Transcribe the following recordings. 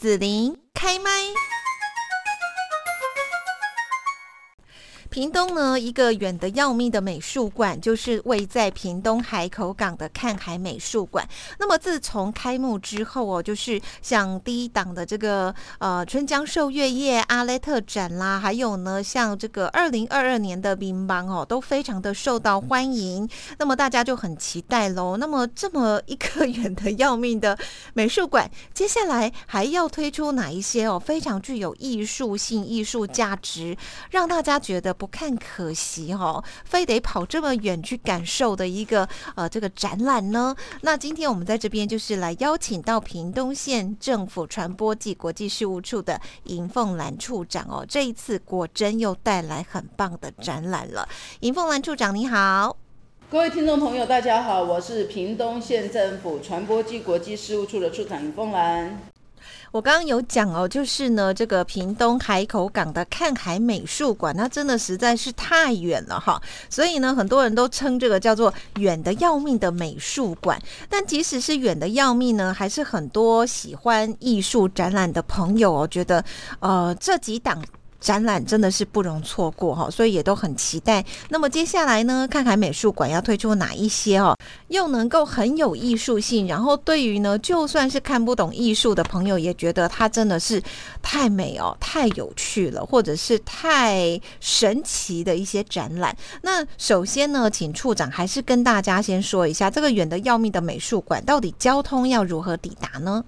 子琳开麦。屏东呢，一个远得要命的美术馆，就是位在屏东海口港的看海美术馆。那么自从开幕之后哦，就是像第一档的这个呃春江授月夜阿勒特展啦，还有呢像这个二零二二年的乒乓哦，都非常的受到欢迎。那么大家就很期待喽。那么这么一个远得要命的美术馆，接下来还要推出哪一些哦非常具有艺术性、艺术价值，让大家觉得。不看可惜哦，非得跑这么远去感受的一个呃这个展览呢。那今天我们在这边就是来邀请到屏东县政府传播暨国际事务处的尹凤兰处长哦，这一次果真又带来很棒的展览了。尹凤兰处长你好，各位听众朋友大家好，我是屏东县政府传播暨国际事务处的处长尹凤兰。我刚刚有讲哦，就是呢，这个屏东海口港的看海美术馆，那真的实在是太远了哈，所以呢，很多人都称这个叫做远得要命的美术馆。但即使是远得要命呢，还是很多喜欢艺术展览的朋友哦，觉得呃这几档。展览真的是不容错过哈，所以也都很期待。那么接下来呢，看海美术馆要推出哪一些哦，又能够很有艺术性，然后对于呢，就算是看不懂艺术的朋友，也觉得它真的是太美哦，太有趣了，或者是太神奇的一些展览。那首先呢，请处长还是跟大家先说一下，这个远得要命的美术馆到底交通要如何抵达呢？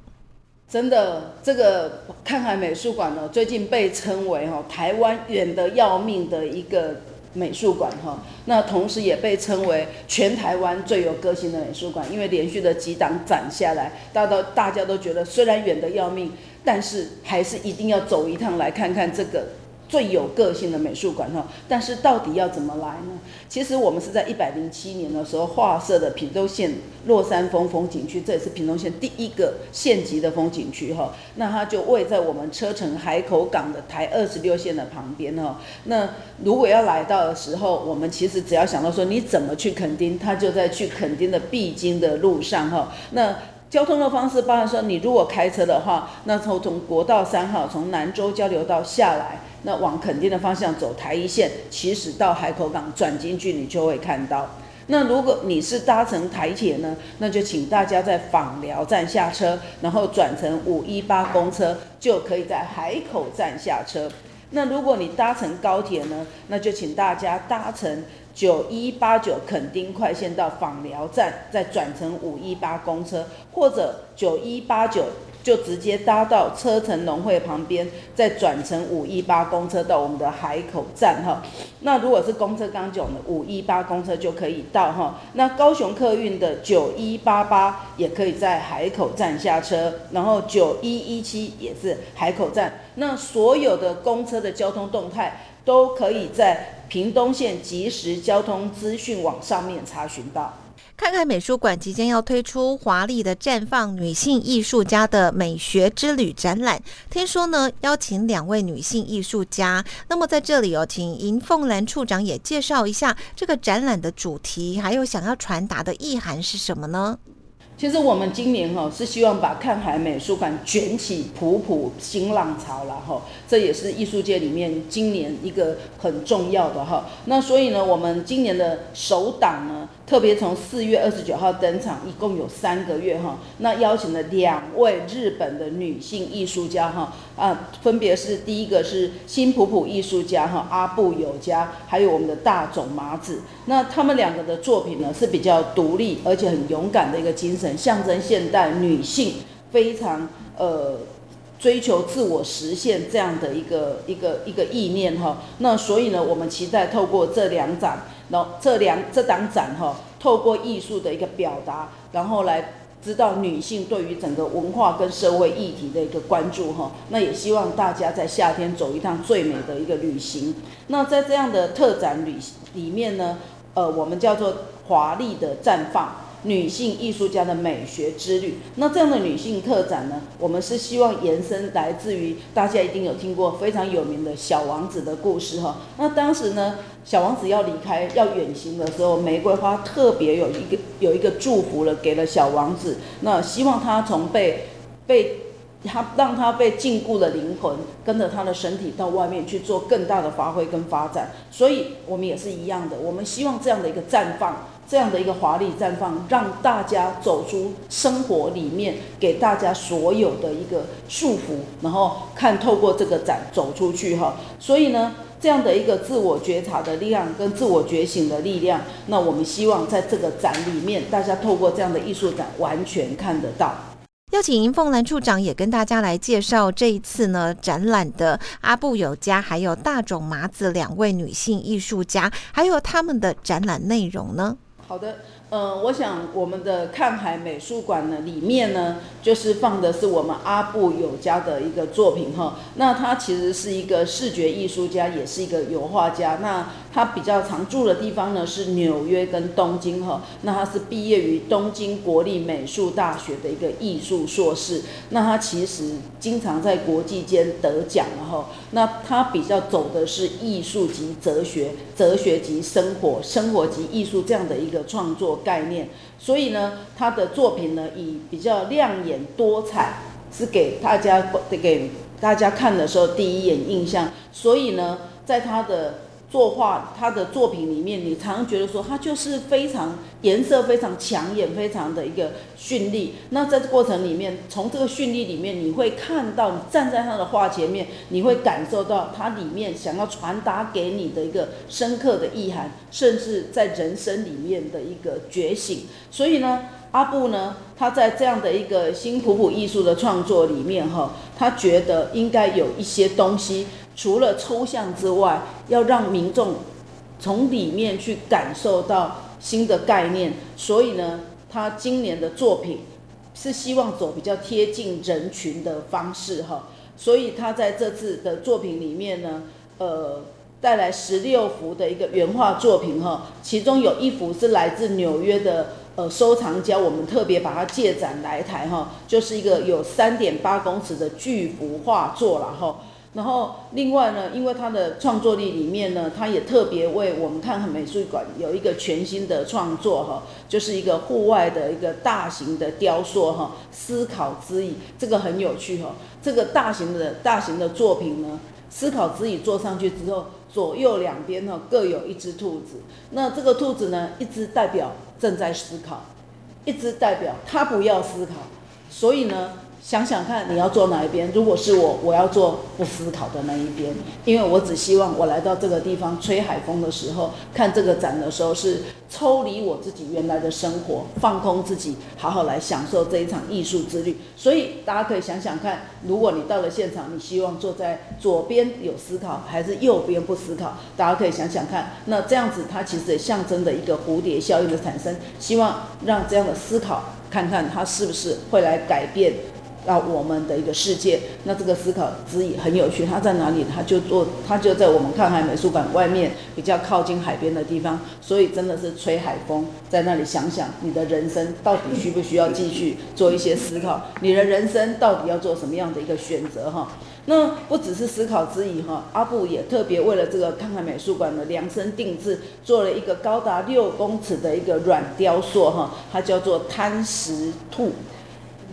真的，这个看海美术馆呢，最近被称为哈台湾远得要命的一个美术馆哈。那同时也被称为全台湾最有个性的美术馆，因为连续的几档展下来，大到大家都觉得虽然远得要命，但是还是一定要走一趟来看看这个。最有个性的美术馆哈，但是到底要怎么来呢？其实我们是在一百零七年的时候划设的屏东县落山风风景区，这也是屏东县第一个县级的风景区哈。那它就位在我们车城海口港的台二十六线的旁边哈。那如果要来到的时候，我们其实只要想到说你怎么去垦丁，它就在去垦丁的必经的路上哈。那交通的方式，包含说你如果开车的话，那从从国道三号从南州交流道下来。那往垦丁的方向走台一线，其实到海口港转进去，你就会看到。那如果你是搭乘台铁呢，那就请大家在枋寮站下车，然后转乘五一八公车，就可以在海口站下车。那如果你搭乘高铁呢，那就请大家搭乘九一八九垦丁快线到访寮站，再转乘五一八公车，或者九一八九。就直接搭到车城农会旁边，再转乘五一八公车到我们的海口站哈。那如果是公车刚讲的五一八公车就可以到哈。那高雄客运的九一八八也可以在海口站下车，然后九一一七也是海口站。那所有的公车的交通动态都可以在屏东县即时交通资讯网上面查询到。看海美术馆即将要推出华丽的绽放女性艺术家的美学之旅展览，听说呢邀请两位女性艺术家。那么在这里哦，请银凤兰处长也介绍一下这个展览的主题，还有想要传达的意涵是什么呢？其实我们今年哈是希望把看海美术馆卷起普普新浪潮了哈，这也是艺术界里面今年一个很重要的哈。那所以呢，我们今年的首档呢。特别从四月二十九号登场，一共有三个月哈。那邀请了两位日本的女性艺术家哈啊，分别是第一个是新普普艺术家哈阿布有加，还有我们的大冢麻子。那他们两个的作品呢是比较独立而且很勇敢的一个精神，象征现代女性非常呃追求自我实现这样的一个一个一个意念哈。那所以呢，我们期待透过这两展。然后这两这档展哈，透过艺术的一个表达，然后来知道女性对于整个文化跟社会议题的一个关注哈。那也希望大家在夏天走一趟最美的一个旅行。那在这样的特展旅里面呢，呃，我们叫做华丽的绽放。女性艺术家的美学之旅，那这样的女性特展呢，我们是希望延伸来自于大家一定有听过非常有名的小王子的故事哈。那当时呢，小王子要离开要远行的时候，玫瑰花特别有一个有一个祝福了给了小王子，那希望他从被被他让他被禁锢的灵魂跟着他的身体到外面去做更大的发挥跟发展，所以我们也是一样的，我们希望这样的一个绽放，这样的一个华丽绽放，让大家走出生活里面给大家所有的一个束缚，然后看透过这个展走出去哈，所以呢，这样的一个自我觉察的力量跟自我觉醒的力量，那我们希望在这个展里面，大家透过这样的艺术展完全看得到。邀请银凤兰处长也跟大家来介绍这一次呢展览的阿布有加，还有大冢麻子两位女性艺术家，还有他们的展览内容呢。好的。呃，我想我们的看海美术馆呢，里面呢，就是放的是我们阿布有家的一个作品哈。那他其实是一个视觉艺术家，也是一个油画家。那他比较常住的地方呢是纽约跟东京哈。那他是毕业于东京国立美术大学的一个艺术硕士。那他其实经常在国际间得奖了哈。那他比较走的是艺术及哲学，哲学及生活，生活及艺术这样的一个创作概念，所以呢，他的作品呢以比较亮眼多彩，是给大家给大家看的时候第一眼印象。所以呢，在他的作画他的作品里面，你常常觉得说他就是非常颜色非常抢眼，非常的一个绚丽。那在这过程里面，从这个绚丽里面，你会看到你站在他的画前面，你会感受到他里面想要传达给你的一个深刻的意涵，甚至在人生里面的一个觉醒。所以呢，阿布呢，他在这样的一个新普普艺术的创作里面，哈，他觉得应该有一些东西。除了抽象之外，要让民众从里面去感受到新的概念。所以呢，他今年的作品是希望走比较贴近人群的方式哈。所以他在这次的作品里面呢，呃，带来十六幅的一个原画作品哈，其中有一幅是来自纽约的呃收藏家，我们特别把它借展来台哈，就是一个有三点八公尺的巨幅画作了哈。然后另外呢，因为他的创作力里面呢，他也特别为我们看海美术馆有一个全新的创作哈，就是一个户外的一个大型的雕塑哈，思考之椅，这个很有趣哈。这个大型的大型的作品呢，思考之椅坐上去之后，左右两边哈各有一只兔子，那这个兔子呢，一只代表正在思考，一只代表他不要思考，所以呢。想想看，你要坐哪一边？如果是我，我要坐不思考的那一边，因为我只希望我来到这个地方吹海风的时候，看这个展的时候是抽离我自己原来的生活，放空自己，好好来享受这一场艺术之旅。所以大家可以想想看，如果你到了现场，你希望坐在左边有思考，还是右边不思考？大家可以想想看，那这样子它其实也象征着一个蝴蝶效应的产生，希望让这样的思考，看看它是不是会来改变。到我们的一个世界，那这个思考之椅很有趣，它在哪里？它就坐，它就在我们看海美术馆外面比较靠近海边的地方，所以真的是吹海风，在那里想想你的人生到底需不需要继续做一些思考？你的人生到底要做什么样的一个选择？哈，那不只是思考之椅哈，阿布也特别为了这个看海美术馆的量身定制，做了一个高达六公尺的一个软雕塑哈，它叫做贪食兔。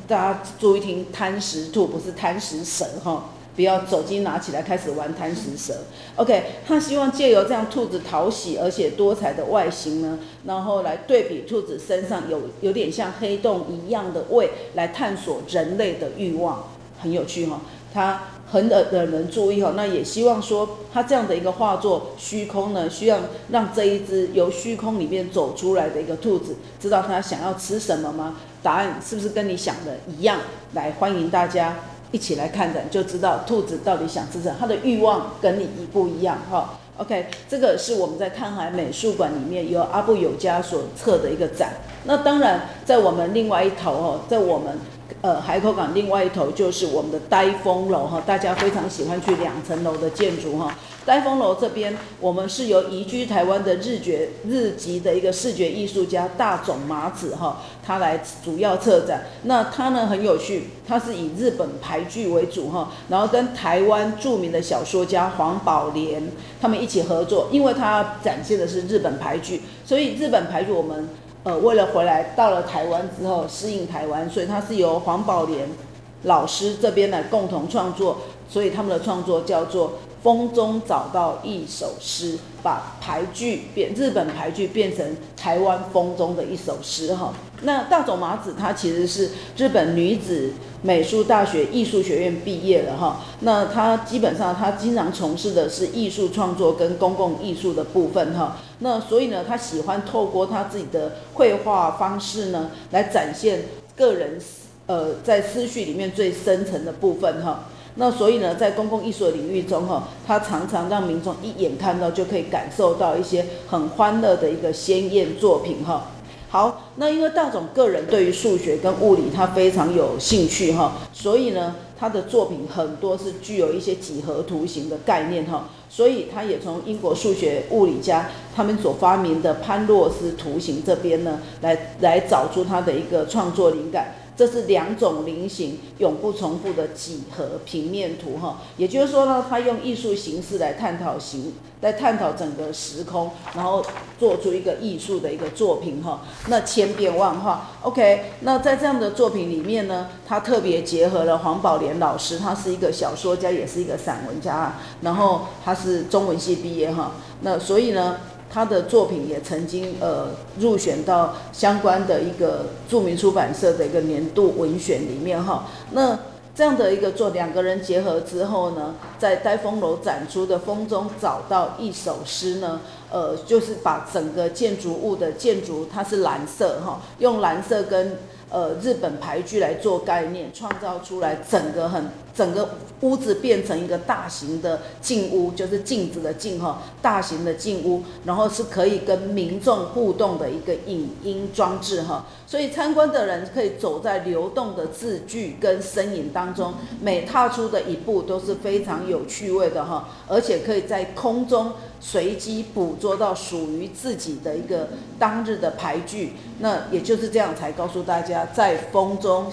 大家注意听，贪食兔不是贪食蛇哈，不要手机拿起来开始玩贪食蛇。OK，他希望借由这样兔子讨喜而且多彩的外形呢，然后来对比兔子身上有有点像黑洞一样的胃，来探索人类的欲望，很有趣哈。他很的的人注意哈，那也希望说他这样的一个画作虚空呢，需要让这一只由虚空里面走出来的一个兔子，知道他想要吃什么吗？答案是不是跟你想的一样？来，欢迎大家一起来看展，就知道兔子到底想吃什么，它的欲望跟你一不一样哈？OK，这个是我们在看海美术馆里面由阿布有加所策的一个展。那当然，在我们另外一头哦，在我们呃海口港另外一头就是我们的呆风楼哈，大家非常喜欢去两层楼的建筑哈。呆风楼这边，我们是由移居台湾的日觉日籍的一个视觉艺术家大冢麻子哈，他来主要策展。那他呢很有趣，他是以日本俳句为主哈，然后跟台湾著名的小说家黄宝莲他们一起合作，因为他展现的是日本俳句，所以日本俳句我们呃为了回来到了台湾之后适应台湾，所以他是由黄宝莲老师这边来共同创作，所以他们的创作叫做。风中找到一首诗，把俳句变日本俳句变成台湾风中的一首诗哈。那大冢麻子她其实是日本女子美术大学艺术学院毕业的哈。那她基本上她经常从事的是艺术创作跟公共艺术的部分哈。那所以呢，她喜欢透过她自己的绘画方式呢，来展现个人呃在思绪里面最深层的部分哈。那所以呢，在公共艺术领域中，哈，他常常让民众一眼看到就可以感受到一些很欢乐的一个鲜艳作品，哈。好，那因为大总个人对于数学跟物理他非常有兴趣，哈，所以呢，他的作品很多是具有一些几何图形的概念，哈，所以他也从英国数学物理家他们所发明的潘洛斯图形这边呢，来来找出他的一个创作灵感。这是两种菱形永不重复的几何平面图，哈，也就是说呢，他用艺术形式来探讨形，来探讨整个时空，然后做出一个艺术的一个作品，哈，那千变万化。OK，那在这样的作品里面呢，他特别结合了黄宝莲老师，他是一个小说家，也是一个散文家，然后他是中文系毕业，哈，那所以呢。他的作品也曾经呃入选到相关的一个著名出版社的一个年度文选里面哈。那这样的一个作，两个人结合之后呢，在呆风楼展出的《风中找到一首诗》呢，呃，就是把整个建筑物的建筑它是蓝色哈，用蓝色跟呃日本牌具来做概念，创造出来整个很。整个屋子变成一个大型的镜屋，就是镜子的镜哈，大型的镜屋，然后是可以跟民众互动的一个影音装置哈，所以参观的人可以走在流动的字句跟身影当中，每踏出的一步都是非常有趣味的哈，而且可以在空中随机捕捉到属于自己的一个当日的牌具，那也就是这样才告诉大家，在风中，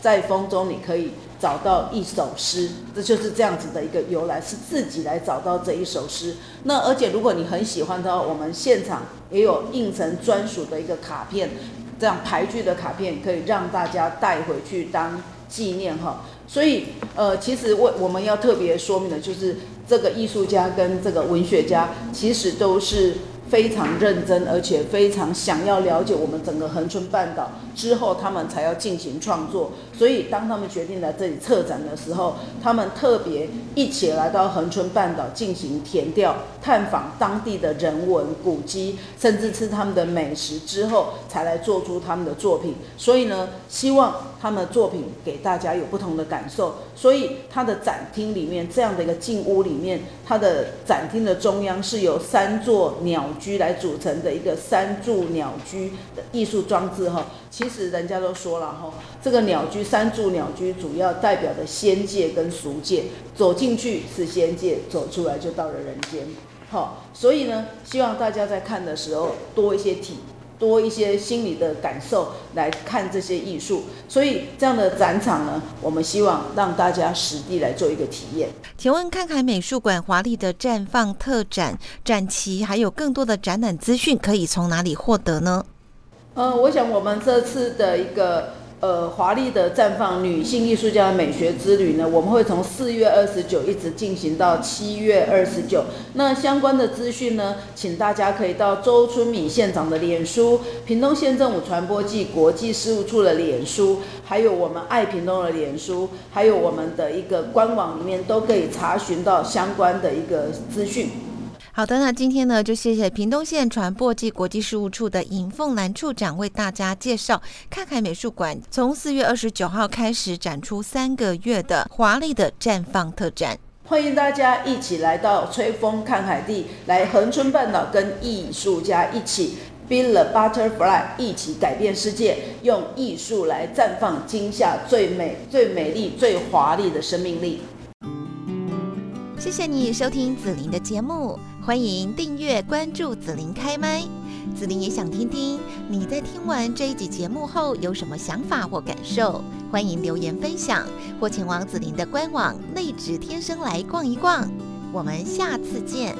在风中你可以。找到一首诗，这就是这样子的一个由来，是自己来找到这一首诗。那而且如果你很喜欢的话，我们现场也有印成专属的一个卡片，这样排句的卡片可以让大家带回去当纪念哈。所以呃，其实我我们要特别说明的就是，这个艺术家跟这个文学家其实都是。非常认真，而且非常想要了解我们整个恒春半岛之后，他们才要进行创作。所以，当他们决定来这里策展的时候，他们特别一起来到恒春半岛进行田调、探访当地的人文古迹，甚至吃他们的美食之后，才来做出他们的作品。所以呢，希望他们的作品给大家有不同的感受。所以，他的展厅里面这样的一个静屋里面，它的展厅的中央是由三座鸟居来组成的一个三柱鸟居的艺术装置哈。其实人家都说了哈，这个鸟居三柱鸟居主要代表的仙界跟俗界，走进去是仙界，走出来就到了人间。好，所以呢，希望大家在看的时候多一些体。多一些心理的感受来看这些艺术，所以这样的展场呢，我们希望让大家实地来做一个体验。请问看海美术馆华丽的绽放特展展期，还有更多的展览资讯，可以从哪里获得呢？呃，我想我们这次的一个。呃，华丽的绽放女性艺术家的美学之旅呢，我们会从四月二十九一直进行到七月二十九。那相关的资讯呢，请大家可以到周春米县长的脸书、屏东县政府传播暨国际事务处的脸书，还有我们爱屏东的脸书，还有我们的一个官网里面都可以查询到相关的一个资讯。好的，那今天呢，就谢谢屏东县传播暨国际事务处的尹凤兰处长为大家介绍看海美术馆从四月二十九号开始展出三个月的华丽的绽放特展，欢迎大家一起来到吹风看海地，来恒春半岛跟艺术家一起 Build the Butterfly，一起改变世界，用艺术来绽放今夏最美、最美丽、最华丽的生命力。谢谢你收听紫琳的节目。欢迎订阅关注紫琳开麦，紫琳也想听听你在听完这一集节目后有什么想法或感受，欢迎留言分享或前往紫琳的官网内职天生来逛一逛，我们下次见。